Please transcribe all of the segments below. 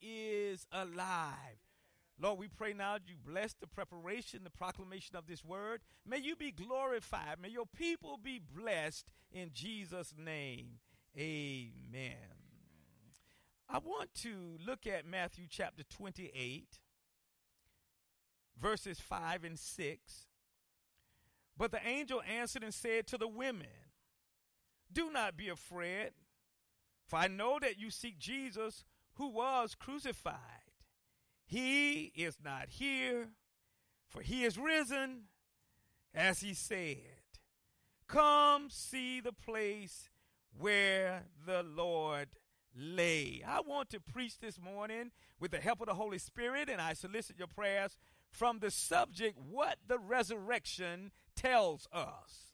is alive. Lord, we pray now you bless the preparation, the proclamation of this word. May you be glorified. May your people be blessed in Jesus' name. Amen. I want to look at Matthew chapter 28, verses 5 and 6. But the angel answered and said to the women, Do not be afraid, for I know that you seek Jesus who was crucified. He is not here, for he is risen, as he said. Come see the place where the Lord lay. I want to preach this morning with the help of the Holy Spirit, and I solicit your prayers from the subject what the resurrection tells us.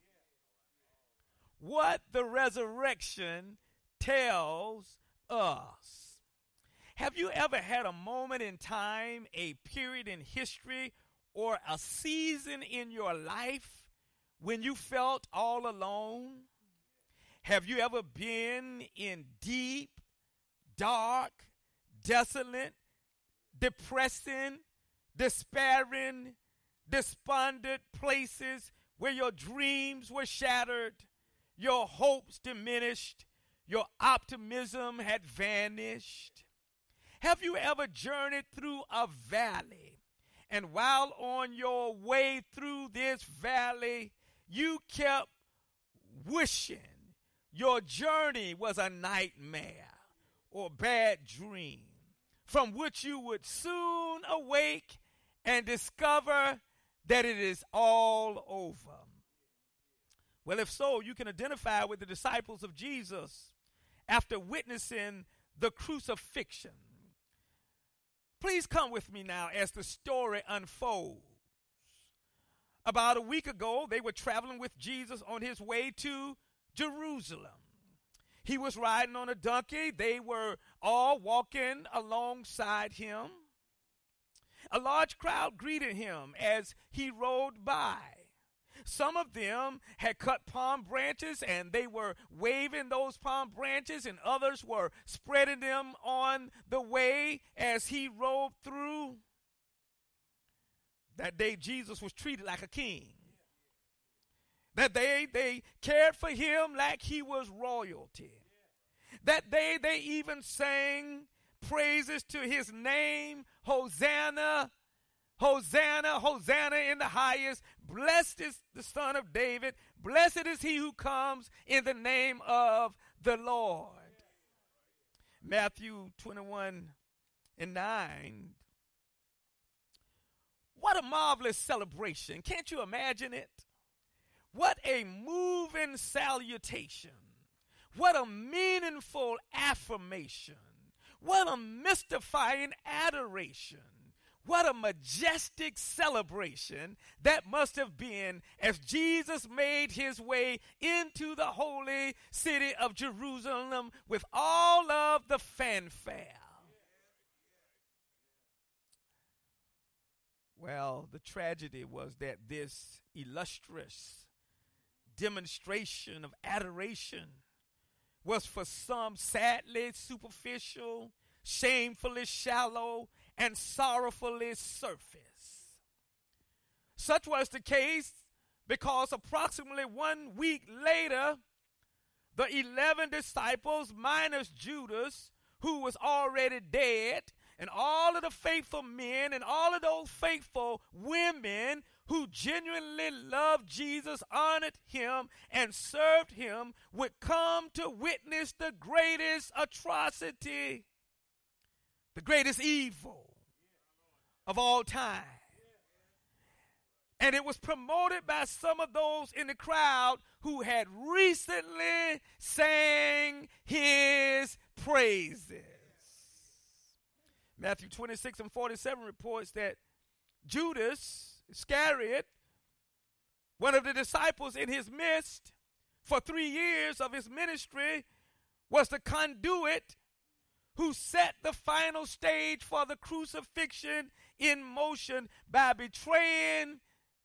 What the resurrection tells us. Have you ever had a moment in time, a period in history, or a season in your life when you felt all alone? Have you ever been in deep, dark, desolate, depressing, despairing, despondent places where your dreams were shattered, your hopes diminished, your optimism had vanished? Have you ever journeyed through a valley and while on your way through this valley, you kept wishing your journey was a nightmare or bad dream from which you would soon awake and discover that it is all over. Well, if so, you can identify with the disciples of Jesus after witnessing the crucifixion. Please come with me now as the story unfolds. About a week ago, they were traveling with Jesus on his way to Jerusalem. He was riding on a donkey. They were all walking alongside him. A large crowd greeted him as he rode by. Some of them had cut palm branches and they were waving those palm branches, and others were spreading them on the way as he rode through. That day, Jesus was treated like a king. That they they cared for him like he was royalty. That day they even sang praises to his name, Hosanna, Hosanna, Hosanna in the highest. Blessed is the Son of David. Blessed is he who comes in the name of the Lord. Matthew 21 and 9. What a marvelous celebration. Can't you imagine it? What a moving salutation. What a meaningful affirmation. What a mystifying adoration. What a majestic celebration that must have been as Jesus made his way into the holy city of Jerusalem with all of the fanfare. Well, the tragedy was that this illustrious demonstration of adoration was for some sadly superficial, shamefully shallow, and sorrowfully surface. Such was the case because approximately one week later, the 11 disciples, minus Judas, who was already dead, and all of the faithful men and all of those faithful women who genuinely loved Jesus, honored him, and served him would come to witness the greatest atrocity, the greatest evil of all time. And it was promoted by some of those in the crowd who had recently sang his praises. Matthew 26 and 47 reports that Judas Iscariot, one of the disciples in his midst for three years of his ministry, was the conduit who set the final stage for the crucifixion in motion by betraying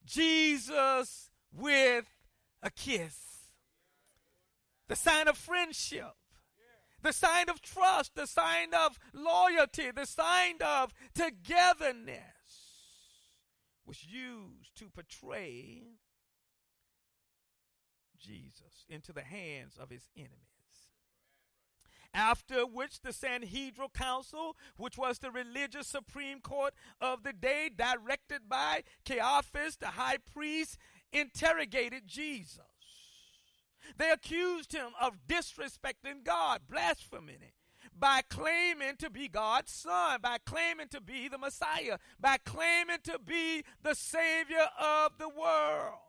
Jesus with a kiss. The sign of friendship the sign of trust, the sign of loyalty, the sign of togetherness was used to portray Jesus into the hands of his enemies. After which the Sanhedrin Council, which was the religious supreme court of the day, directed by Caiaphas, the high priest, interrogated Jesus. They accused him of disrespecting God, blaspheming it, by claiming to be God's son, by claiming to be the Messiah, by claiming to be the Savior of the world.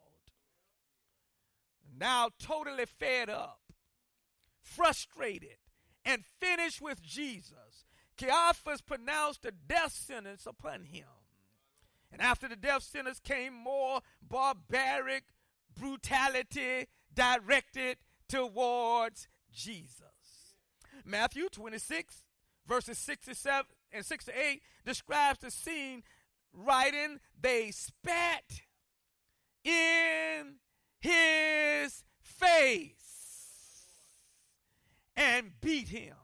Now, totally fed up, frustrated, and finished with Jesus, Caiaphas pronounced a death sentence upon him. And after the death sentence came more barbaric brutality directed towards Jesus. Matthew 26, verses 6 to 7 and 6 to 8 describes the scene writing, they spat in his face and beat him.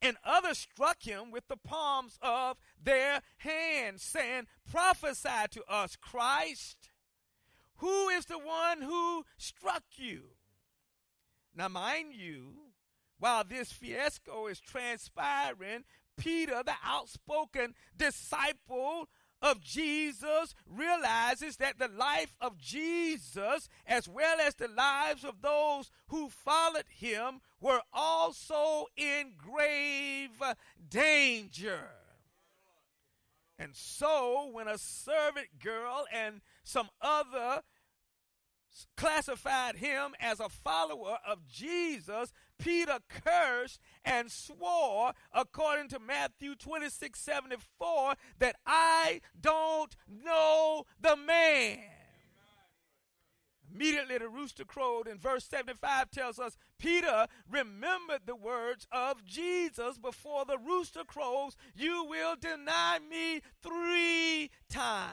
And others struck him with the palms of their hands, saying, Prophesy to us, Christ. Who is the one who struck you? Now, mind you, while this fiasco is transpiring, Peter, the outspoken disciple of Jesus, realizes that the life of Jesus, as well as the lives of those who followed him, were also in grave danger. And so, when a servant girl and some other classified him as a follower of Jesus, Peter cursed and swore, according to Matthew 26 74, that I don't know the man. Immediately the rooster crowed, and verse 75 tells us Peter remembered the words of Jesus before the rooster crows, You will deny me three times.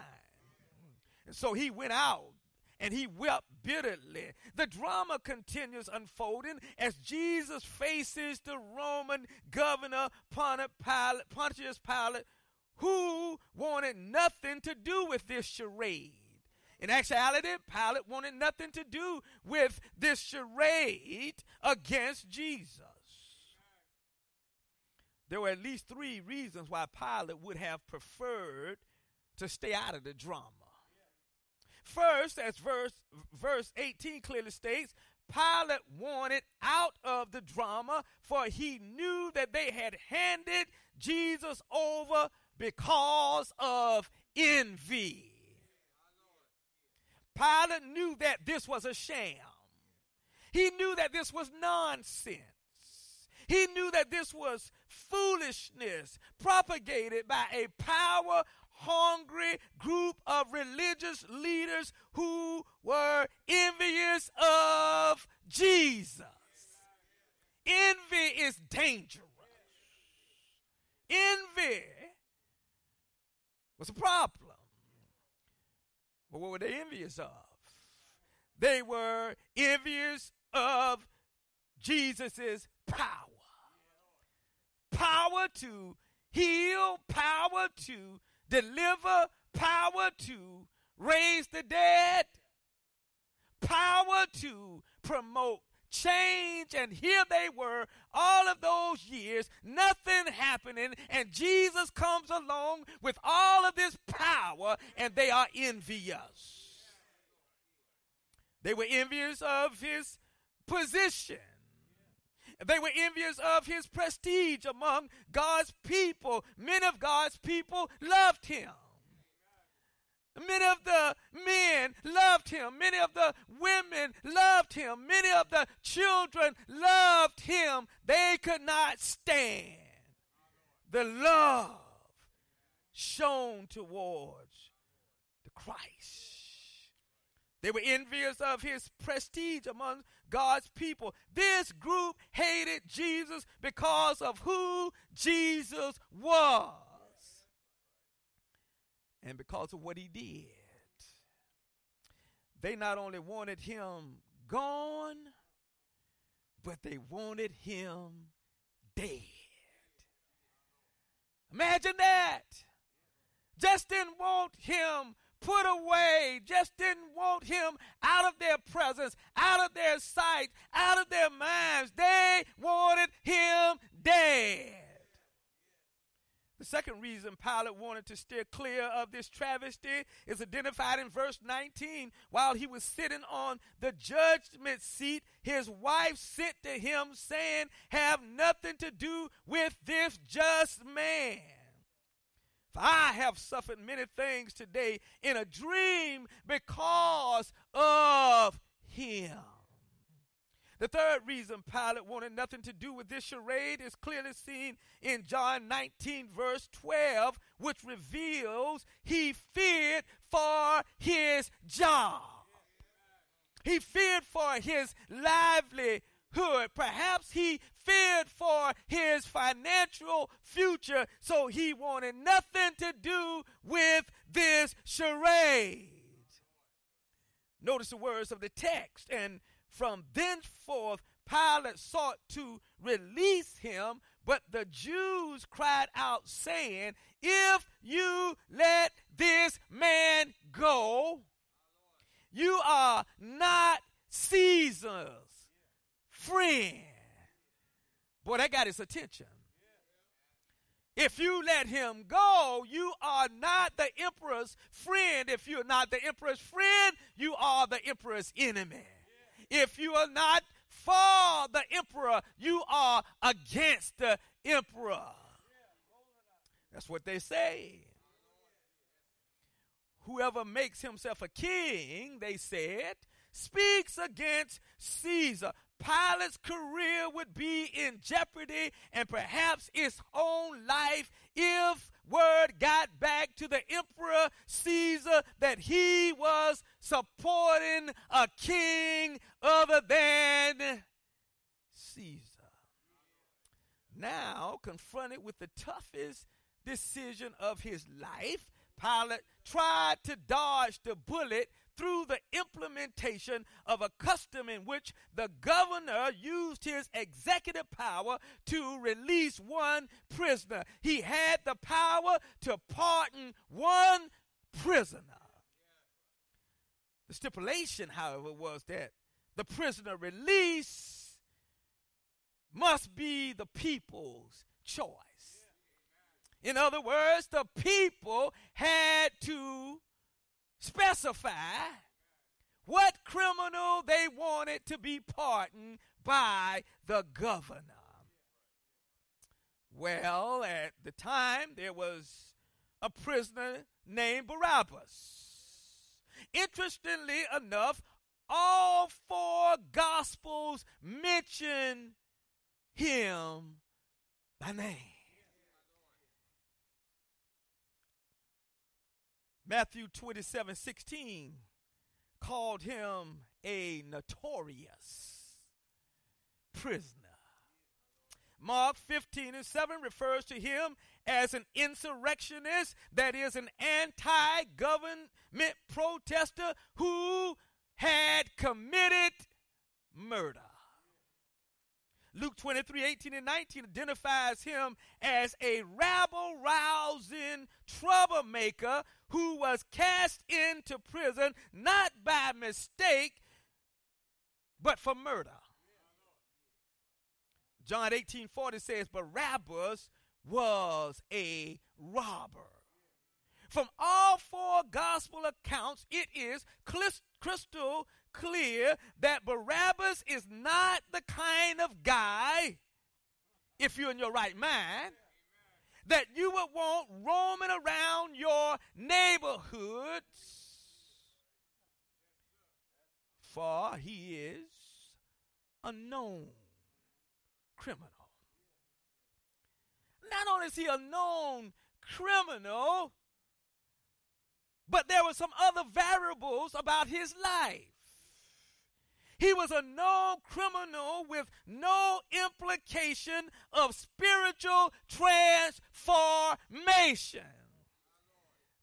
And so he went out and he wept bitterly. The drama continues unfolding as Jesus faces the Roman governor Pontius Pilate, who wanted nothing to do with this charade. In actuality, Pilate wanted nothing to do with this charade against Jesus. There were at least three reasons why Pilate would have preferred to stay out of the drama. First, as verse, verse 18 clearly states, Pilate wanted out of the drama, for he knew that they had handed Jesus over because of envy. Pilate knew that this was a sham. He knew that this was nonsense. He knew that this was foolishness propagated by a power hungry group of religious leaders who were envious of Jesus. Envy is dangerous. Envy was a problem. But what were they envious of? They were envious of Jesus' power. Power to heal, power to deliver, power to raise the dead, power to promote change. And here they were, all of those years, nothing happening, and Jesus comes along with all of this power, and they are envious. They were envious of his position. They were envious of his prestige among God's people. Many of God's people loved him. Many of the men loved him. Many of the women loved him. Many of the children loved him. They could not stand the love shown towards the Christ. They were envious of his prestige among God's people. This group hated Jesus because of who Jesus was and because of what he did. They not only wanted him gone, but they wanted him dead. Imagine that. Just didn't want him put away, just didn't want him out of their presence, out of their sight, out of their minds. They wanted him dead. The second reason Pilate wanted to steer clear of this travesty is identified in verse 19. While he was sitting on the judgment seat, his wife sent to him, saying, Have nothing to do with this just man. I have suffered many things today in a dream because of him. The third reason Pilate wanted nothing to do with this charade is clearly seen in John 19, verse 12, which reveals he feared for his job. He feared for his livelihood. Perhaps he feared for his financial future, so he wanted nothing to do with this charade. Notice the words of the text, and from thenceforth Pilate sought to release him, but the Jews cried out, saying, If you let this man go, you are not Caesar's friend. Boy, that got his attention. If you let him go, you are not the emperor's friend. If you're not the emperor's friend, you are the emperor's enemy. If you are not for the emperor, you are against the emperor. That's what they say. Whoever makes himself a king, they said, speaks against Caesar. Pilate's career would be in jeopardy and perhaps his own life if word got back to the emperor Caesar that he was supporting a king other than Caesar. Now, confronted with the toughest decision of his life, Pilate tried to dodge the bullet through the implementation of a custom in which the governor used his executive power to release one prisoner. He had the power to pardon one prisoner. The stipulation, however, was that the prisoner release must be the people's choice. In other words, the people had to specify what criminal they wanted to be pardoned by the governor. Well, at the time, there was a prisoner named Barabbas. Interestingly enough, all four gospels mention him by name. Matthew 27 16 called him a notorious prisoner. Mark 15 and 7 refers to him as an insurrectionist, that is, an anti government protester who had committed murder. Luke 23 18 and 19 identifies him as a rabble rousing troublemaker who was cast into prison not by mistake, but for murder. John 18 40 says, Barabbas was a robber. From all four gospel accounts, it is crystal clear that Barabbas is not the kind of guy, if you're in your right mind, that you would want roaming around your neighborhoods. For he is a known criminal. Not only is he a known criminal, but there were some other variables about his life. He was a known criminal with no implication of spiritual transformation.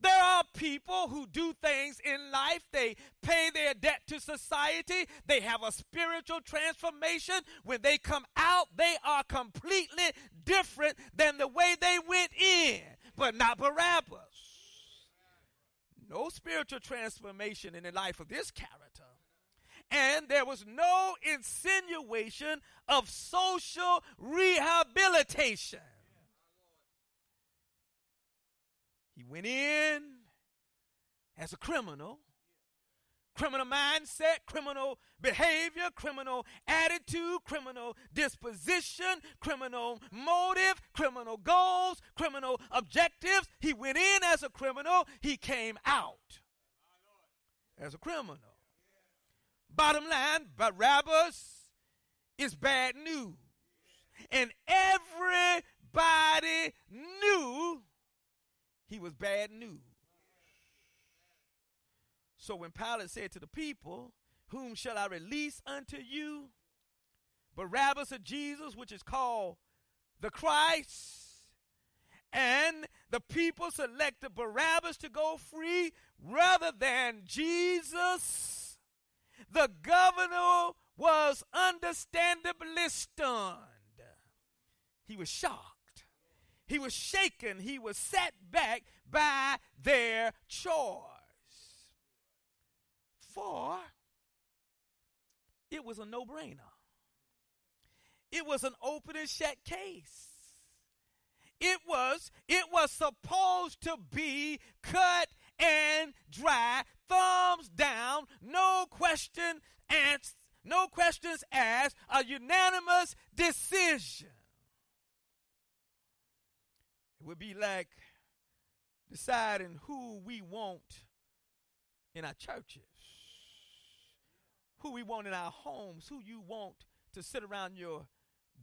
There are people who do things in life. They pay their debt to society. They have a spiritual transformation. When they come out, they are completely different than the way they went in, but not Barabbas. No spiritual transformation in the life of this character. And there was no insinuation of social rehabilitation. He went in as a criminal, criminal mindset, criminal behavior, criminal attitude, criminal disposition, criminal motive, criminal goals, criminal objectives. He went in as a criminal, he came out as a criminal. Bottom line, Barabbas is bad news. And everybody knew he was bad news. So when Pilate said to the people, Whom shall I release unto you? Barabbas or Jesus, which is called the Christ. And the people selected Barabbas to go free rather than Jesus. The governor was understandably stunned. He was shocked. He was shaken. He was set back by their choice. For it was a no brainer, it was an open and shut case. It was, it was supposed to be cut and dry, thumbs down, no question asked, no questions asked, a unanimous decision. It would be like deciding who we want in our churches, who we want in our homes, who you want to sit around your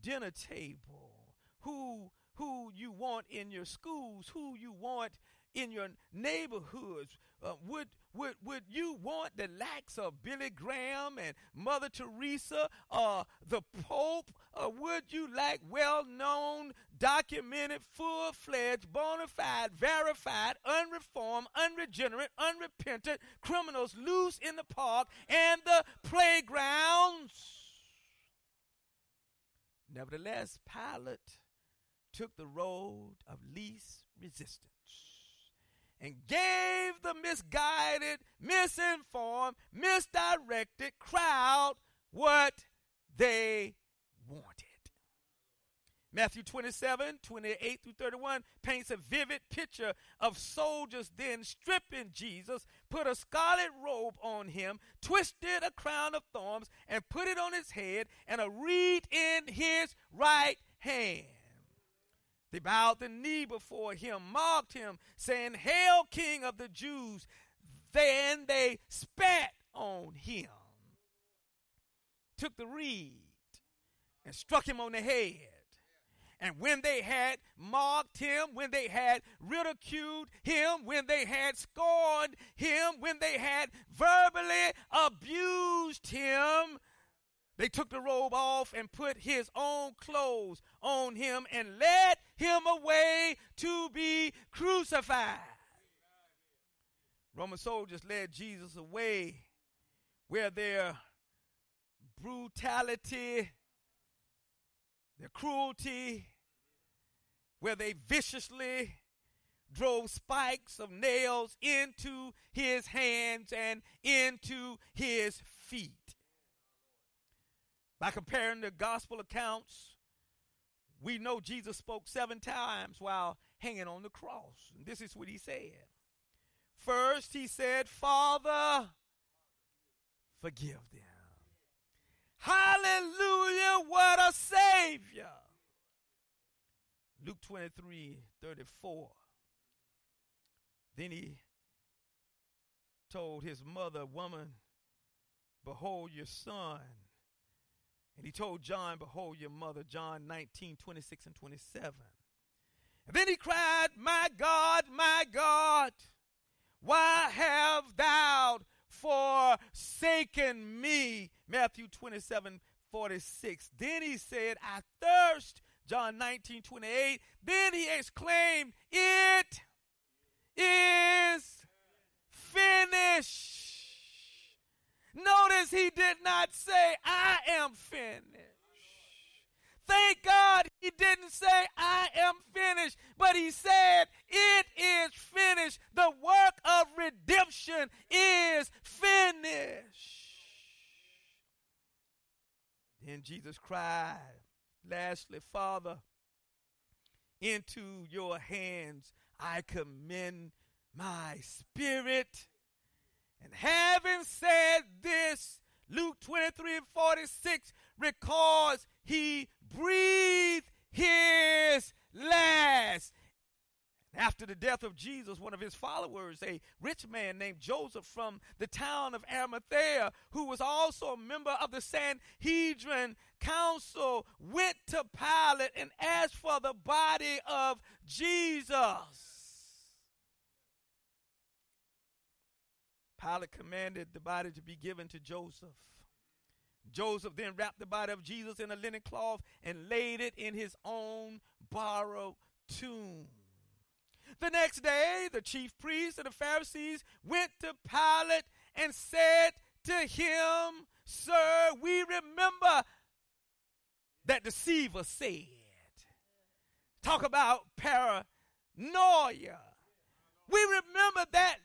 dinner table, who who you want in your schools, who you want in your neighborhoods? Uh, would would would you want the likes of Billy Graham and Mother Teresa or the Pope? Or would you like well-known, documented, full-fledged, bona fide, verified, unreformed, unregenerate, unrepentant criminals loose in the park and the playgrounds? Nevertheless, Pilate took the road of least resistance and gave the misguided, misinformed, misdirected crowd what they wanted. Matthew 27, 28 through 31 paints a vivid picture of soldiers then stripping Jesus, put a scarlet robe on him, twisted a crown of thorns, and put it on his head, and a reed in his right hand. They bowed the knee before him, mocked him, saying, Hail, King of the Jews. Then they spat on him, took the reed, and struck him on the head. And when they had mocked him, when they had ridiculed him, when they had scorned him, when they had verbally abused him, they took the robe off and put his own clothes on him and led him away to be crucified. Roman soldiers led Jesus away where their brutality, their cruelty, where they viciously drove spikes of nails into his hands and into his feet. By comparing the gospel accounts, we know Jesus spoke seven times while hanging on the cross. And this is what he said. First, he said, Father, forgive them. Hallelujah, what a Savior. Luke 23 34. Then he told his mother, Woman, behold your son. And he told John, Behold your mother, John 19, 26 and 27. And then he cried, My God, my God, why have thou forsaken me? Matthew 27, 46. Then he said, I thirst. John 19, 28. Then he exclaimed, It is finished. Notice he did not say, I am finished. Thank God he didn't say, I am finished, but he said, It is finished. The work of redemption is finished. Then Jesus cried, Lastly, Father, into your hands I commend my spirit. And having said this, Luke 23 and 46 records he breathed his last. After the death of Jesus, one of his followers, a rich man named Joseph from the town of Arimathea, who was also a member of the Sanhedrin council, went to Pilate and asked for the body of Jesus. Pilate commanded the body to be given to Joseph. Joseph then wrapped the body of Jesus in a linen cloth and laid it in his own borrowed tomb. The next day, the chief priests and the Pharisees went to Pilate and said to him, Sir, we remember that deceiver said. Talk about paranoia. We remember that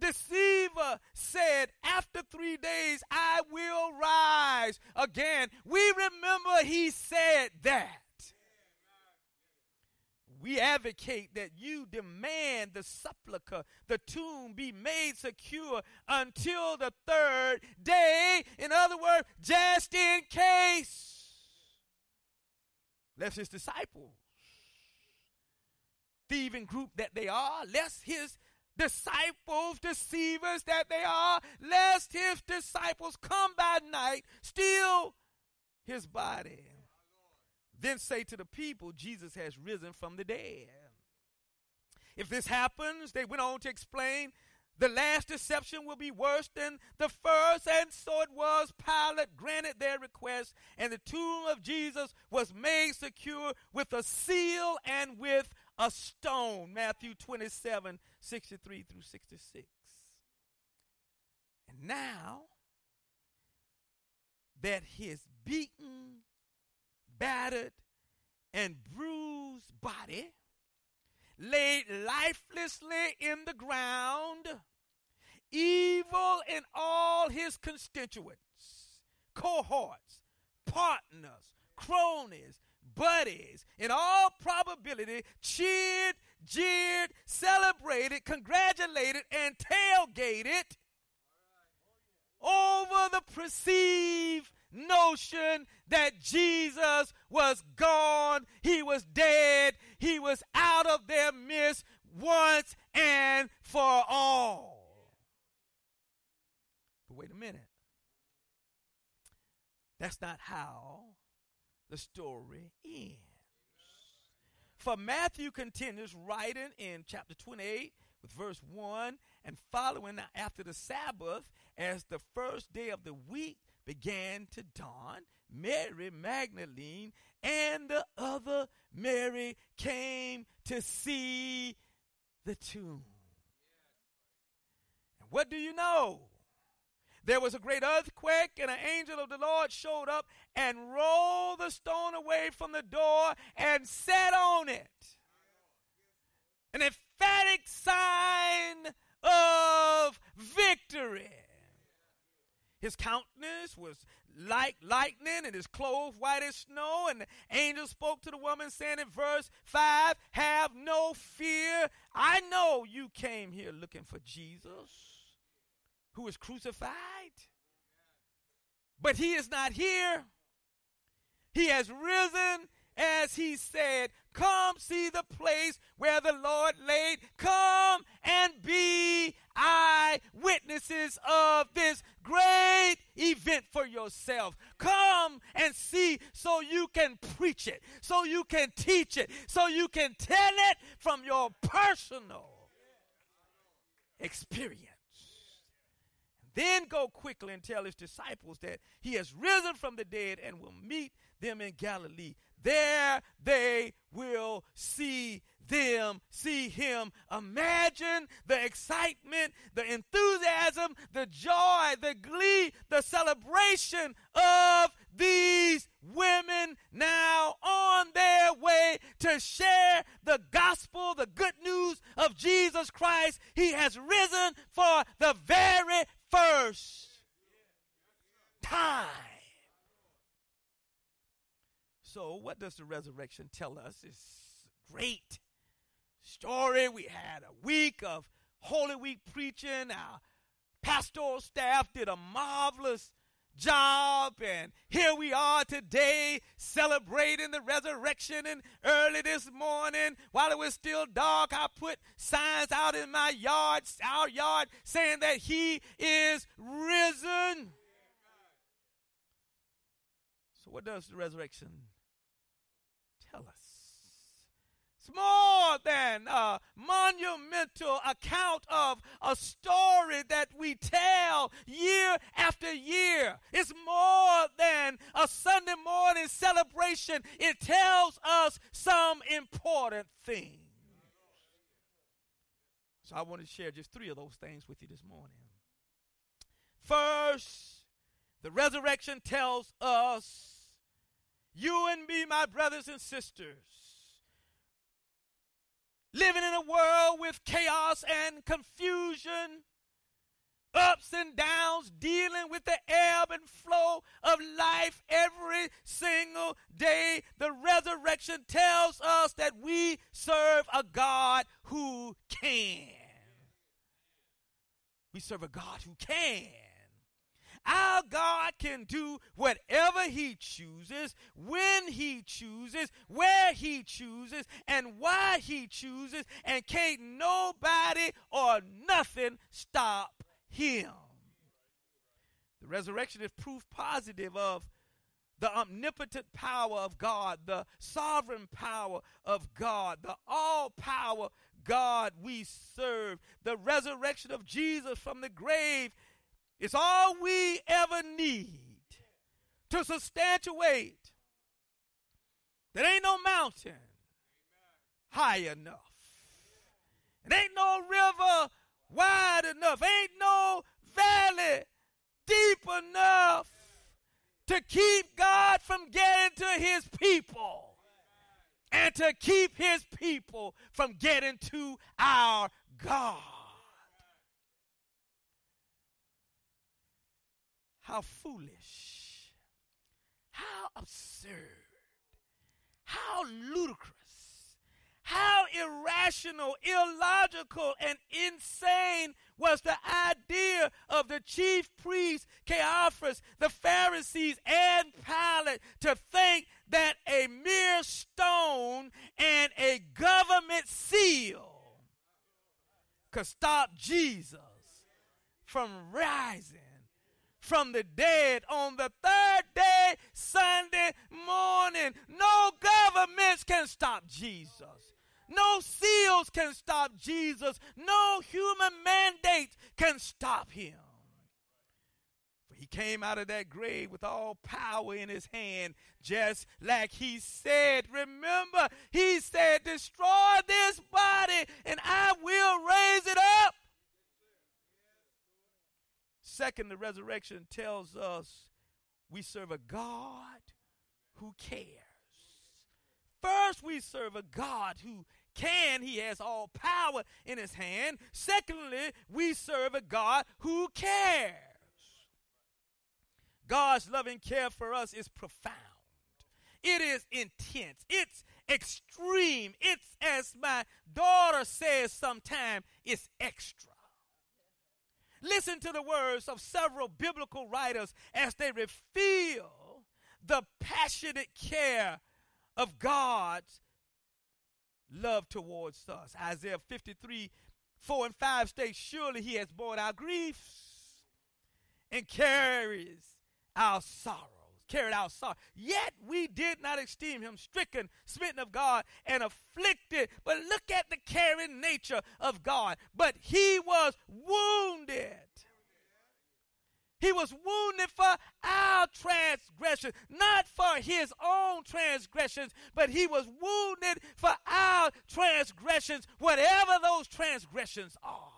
deceiver said, After three days I will rise again. We remember he said that. We advocate that you demand the sepulchre, the tomb be made secure until the third day. In other words, just in case. Lest his disciples, thieving group that they are, lest his disciples, deceivers that they are, lest his disciples come by night, steal his body. Then say to the people, Jesus has risen from the dead. If this happens, they went on to explain, the last deception will be worse than the first, and so it was. Pilate granted their request, and the tomb of Jesus was made secure with a seal and with a stone. Matthew 27 63 through 66. And now that his beaten, battered, and bruised body laid lifelessly in the ground, evil in all his constituents, cohorts, partners, cronies, buddies, in all probability, cheered, jeered, celebrated, congratulated, and tailgated over the perceived notion that Jesus was gone, he was dead, he was out of their midst once and for all. But wait a minute. That's not how the story ends. For Matthew continues writing in chapter 28 with verse 1 and following after the Sabbath, as the first day of the week began to dawn, Mary Magdalene and the other Mary came to see the tomb. And what do you know? There was a great earthquake, and an angel of the Lord showed up and rolled the stone away from the door and sat on it. An emphatic sign of victory. His countenance was like lightning, and his clothes white as snow. And the angel spoke to the woman, saying in verse 5 Have no fear. I know you came here looking for Jesus who was crucified. But he is not here. He has risen as he said, Come see the place where the Lord laid. Come and be eyewitnesses of this great event for yourself. Come and see so you can preach it, so you can teach it, so you can tell it from your personal experience. Then go quickly and tell his disciples that he has risen from the dead and will meet them in Galilee. there they will see them see him. Imagine the excitement, the enthusiasm, the joy, the glee, the celebration of these women now on their way to share the gospel, the good news of Jesus Christ. He has risen for the very first time. So, what does the resurrection tell us? It's great story. We had a week of Holy Week preaching. Our pastoral staff did a marvelous job. And here we are today celebrating the resurrection. And early this morning, while it was still dark, I put signs out in my yard, our yard, saying that He is risen. So, what does the resurrection tell us? More than a monumental account of a story that we tell year after year. It's more than a Sunday morning celebration. It tells us some important things. So I want to share just three of those things with you this morning. First, the resurrection tells us, you and me, my brothers and sisters, living in a world with chaos and confusion, ups and downs, dealing with the ebb and flow of life every single day. The resurrection tells us that we serve a God who can. We serve a God who can. Our God can do whatever He chooses, when He chooses, where He chooses, and why He chooses, and can't nobody or nothing stop Him. The resurrection is proof positive of the omnipotent power of God, the sovereign power of God, the all power God we serve, the resurrection of Jesus from the grave it's all we ever need to substantiate that ain't no mountain high enough. It ain't no river wide enough. Ain't no valley deep enough to keep God from getting to his people and to keep his people from getting to our God. How foolish. How absurd. How ludicrous. How irrational, illogical, and insane was the idea of the chief priests, Caiaphas, the Pharisees, and Pilate to think that a mere stone and a government seal could stop Jesus from rising from the dead on the third day, Sunday morning. No governments can stop Jesus. No seals can stop Jesus. No human mandate can stop him. For he came out of that grave with all power in his hand, just like he said. Remember, he said, Destroy this body, and I will raise it up. Second, the resurrection tells us we serve a God who cares. First, we serve a God who can. He has all power in his hand. Secondly, we serve a God who cares. God's loving care for us is profound. It is intense. It's extreme. It's, as my daughter says sometimes, it's extra. Listen to the words of several biblical writers as they reveal the passionate care of God's love towards us. Isaiah 53 4 and 5 states, Surely he has borne our griefs and carries our sorrow carried out sorrow. Yet we did not esteem him stricken, smitten of God, and afflicted. But look at the caring nature of God. But he was wounded He was wounded for our transgressions, not for his own transgressions, but he was wounded for our transgressions, whatever those transgressions are.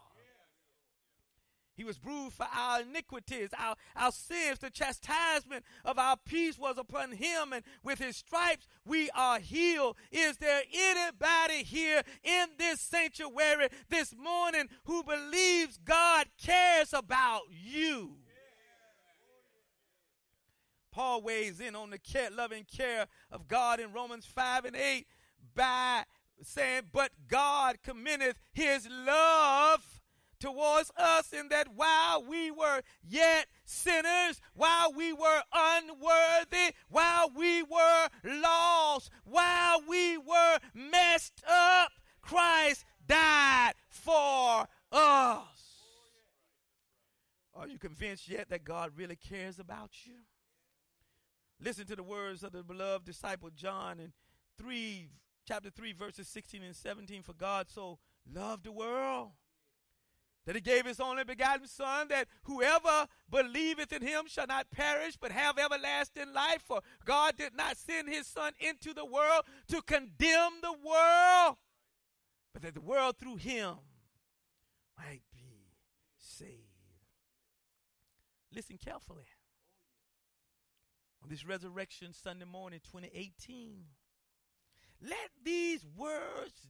He was bruised for our iniquities, our, our sins. The chastisement of our peace was upon him, and with his stripes we are healed. Is there anybody here in this sanctuary this morning who believes God cares about you? Paul weighs in on the care, loving care of God in Romans 5 and 8 by saying, But God commendeth his love towards us in that while we were yet sinners, while we were unworthy, while we were lost, while we were messed up, Christ died for us. Are you convinced yet that God really cares about you? Listen to the words of the beloved disciple John in 3 chapter 3 verses 16 and 17 for God so loved the world that he gave his only begotten Son, that whoever believeth in him shall not perish, but have everlasting life. For God did not send his Son into the world to condemn the world, but that the world through him might be saved. Listen carefully. On this resurrection Sunday morning, 2018, let these words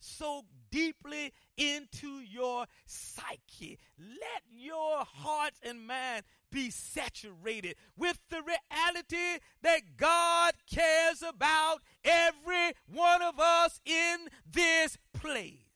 so deeply into your psyche. Let your heart and mind be saturated with the reality that God cares about every one of us in this place.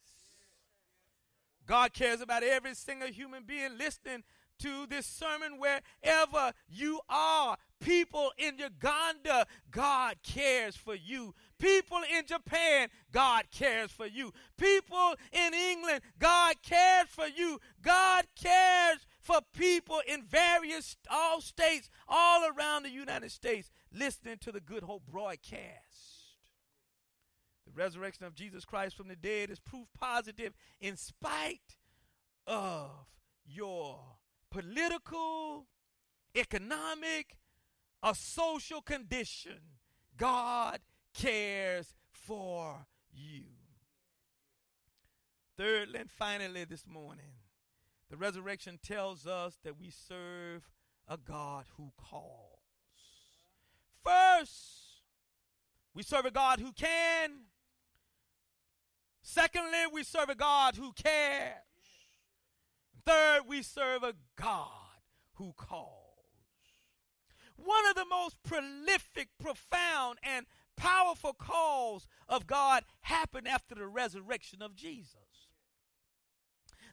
God cares about every single human being listening to this sermon wherever you are. People in Uganda, God cares for you. People in Japan, God cares for you. People in England, God cares for you. God cares for people in various all states all around the United States listening to the Good Hope broadcast. The resurrection of Jesus Christ from the dead is proof positive in spite of your political, economic, or social condition, God cares for you. Thirdly and finally, this morning, the resurrection tells us that we serve a God who calls. First, we serve a God who can. Secondly, we serve a God who cares. Third, we serve a God who calls. One of the most prolific, profound, and powerful calls of God happened after the resurrection of Jesus.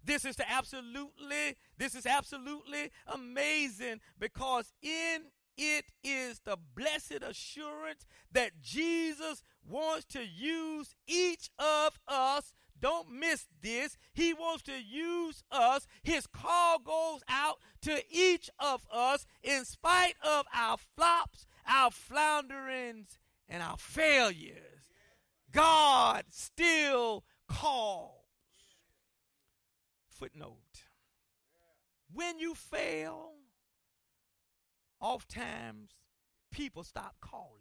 This is absolutely, this is absolutely amazing because in it is the blessed assurance that Jesus wants to use each of us don't miss this. He wants to use us. His call goes out to each of us in spite of our flops, our flounderings, and our failures. God still calls. Footnote. When you fail, oftentimes people stop calling.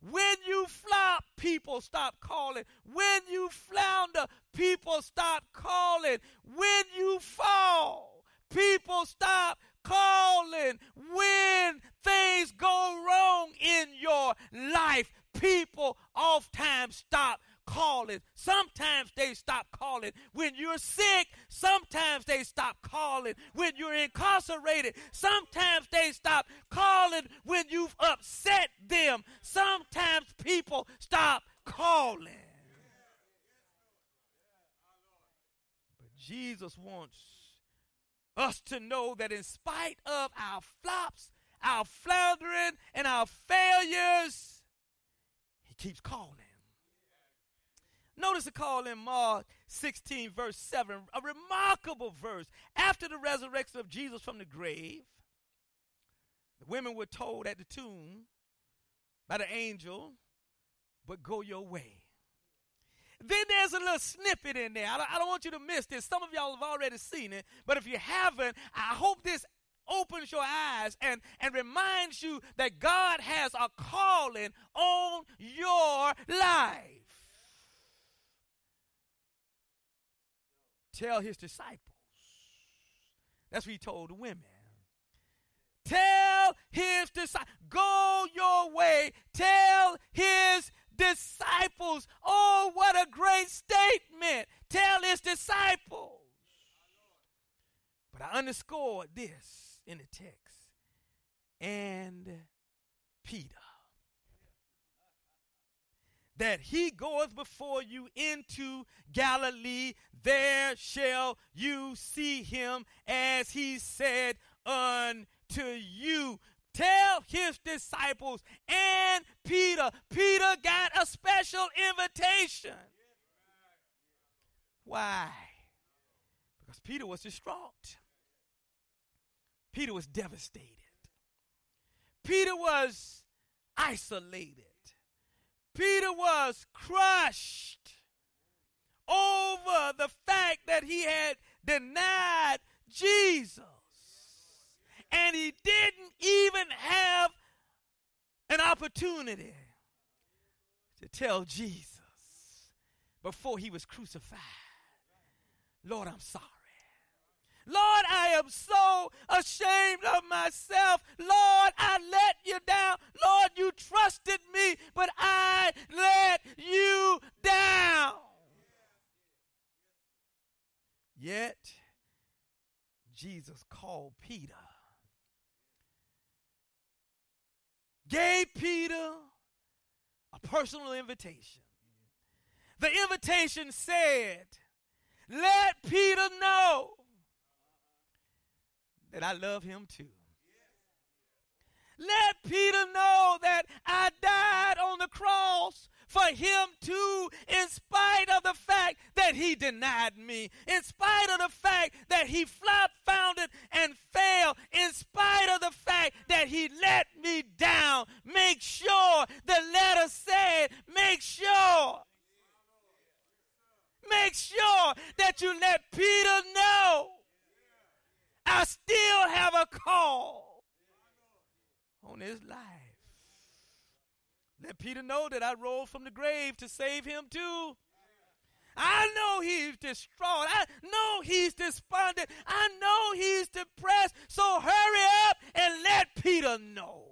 When you flop, people stop calling. When you flounder, people stop calling. When you fall, people stop calling. When things go wrong in your life, people oftentimes stop calling. Sometimes they stop calling. When you're sick, sometimes they stop calling. When you're incarcerated, sometimes they stop calling when you've upset them. Sometimes people stop calling. But Jesus wants us to know that in spite of our flops, our floundering, and our failures, He keeps calling. Notice the call in Mark 16, verse 7, a remarkable verse. After the resurrection of Jesus from the grave, the women were told at the tomb by the angel, but go your way. Then there's a little snippet in there. I don't, I don't want you to miss this. Some of y'all have already seen it, but if you haven't, I hope this opens your eyes and, and reminds you that God has a calling on your life. Tell his disciples. That's what he told the women. Tell his disciples, go your way. Tell his disciples. Oh, what a great statement. Tell his disciples. But I underscored this in the text. And Peter. That he goeth before you into Galilee, there shall you see him as he said unto you. Tell his disciples and Peter. Peter got a special invitation. Why? Because Peter was distraught. Peter was devastated. Peter was isolated. Peter was crushed over the fact that he had denied Jesus and he didn't even have an opportunity to tell Jesus before he was crucified, Lord, I'm sorry. Lord, I am so ashamed of myself. Lord, I let you down. Lord, you trusted me, but I let you down. Yet, Jesus called Peter gave Peter a personal invitation. The invitation said, Let Peter know that I love him too. Let Peter know that I died on the cross for him too, in spite of the fact that he denied me, in spite of the fact that he flop founded and failed, in spite of the fact that he let me down. Make sure the letter said, make sure. Make sure that you let Peter know I still have a call on his life. Let Peter know that I rose from the grave to save him too. I know he's distraught. I know he's despondent. I know he's depressed. So hurry up and let Peter know.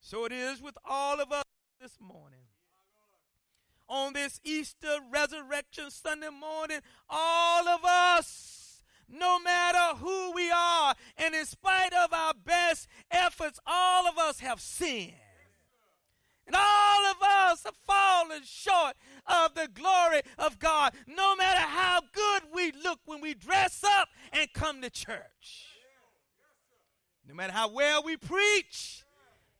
So it is with all of us this morning. On this Easter resurrection Sunday morning, all of us, no matter who we are, and in spite of our best efforts, all of us have sinned. And all of us have fallen short of the glory of God, no matter how good we look when we dress up and come to church. No matter how well we preach,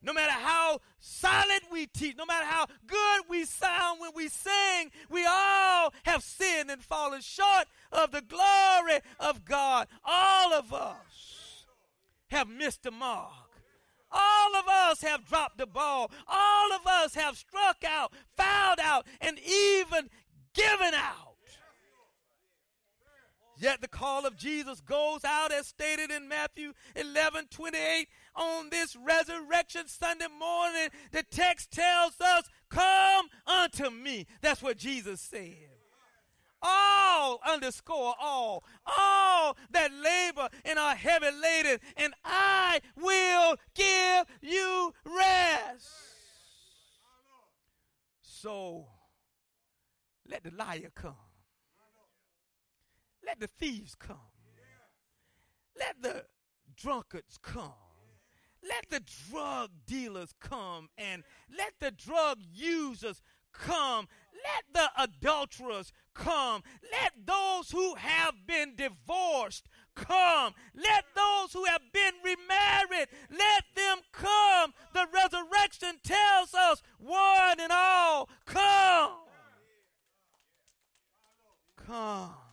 no matter how solid we teach, no matter how good we sound when we sing, we all have sinned and fallen short of the glory of God. All of us have missed the mark. All of us have dropped the ball. All of us have struck out, fouled out, and even given out. Yet the call of Jesus goes out as stated in Matthew 11 28. On this resurrection Sunday morning, the text tells us, Come unto me. That's what Jesus said all underscore all, all that labor and are heavy laden, and I will give you rest. So let the liar come. Let the thieves come. Let the drunkards come. Let the drug dealers come and let the drug users come. Let the adulterers come. Let those who have been divorced come. Let those who have been remarried, let them come. The resurrection tells us, one and all, come. Come.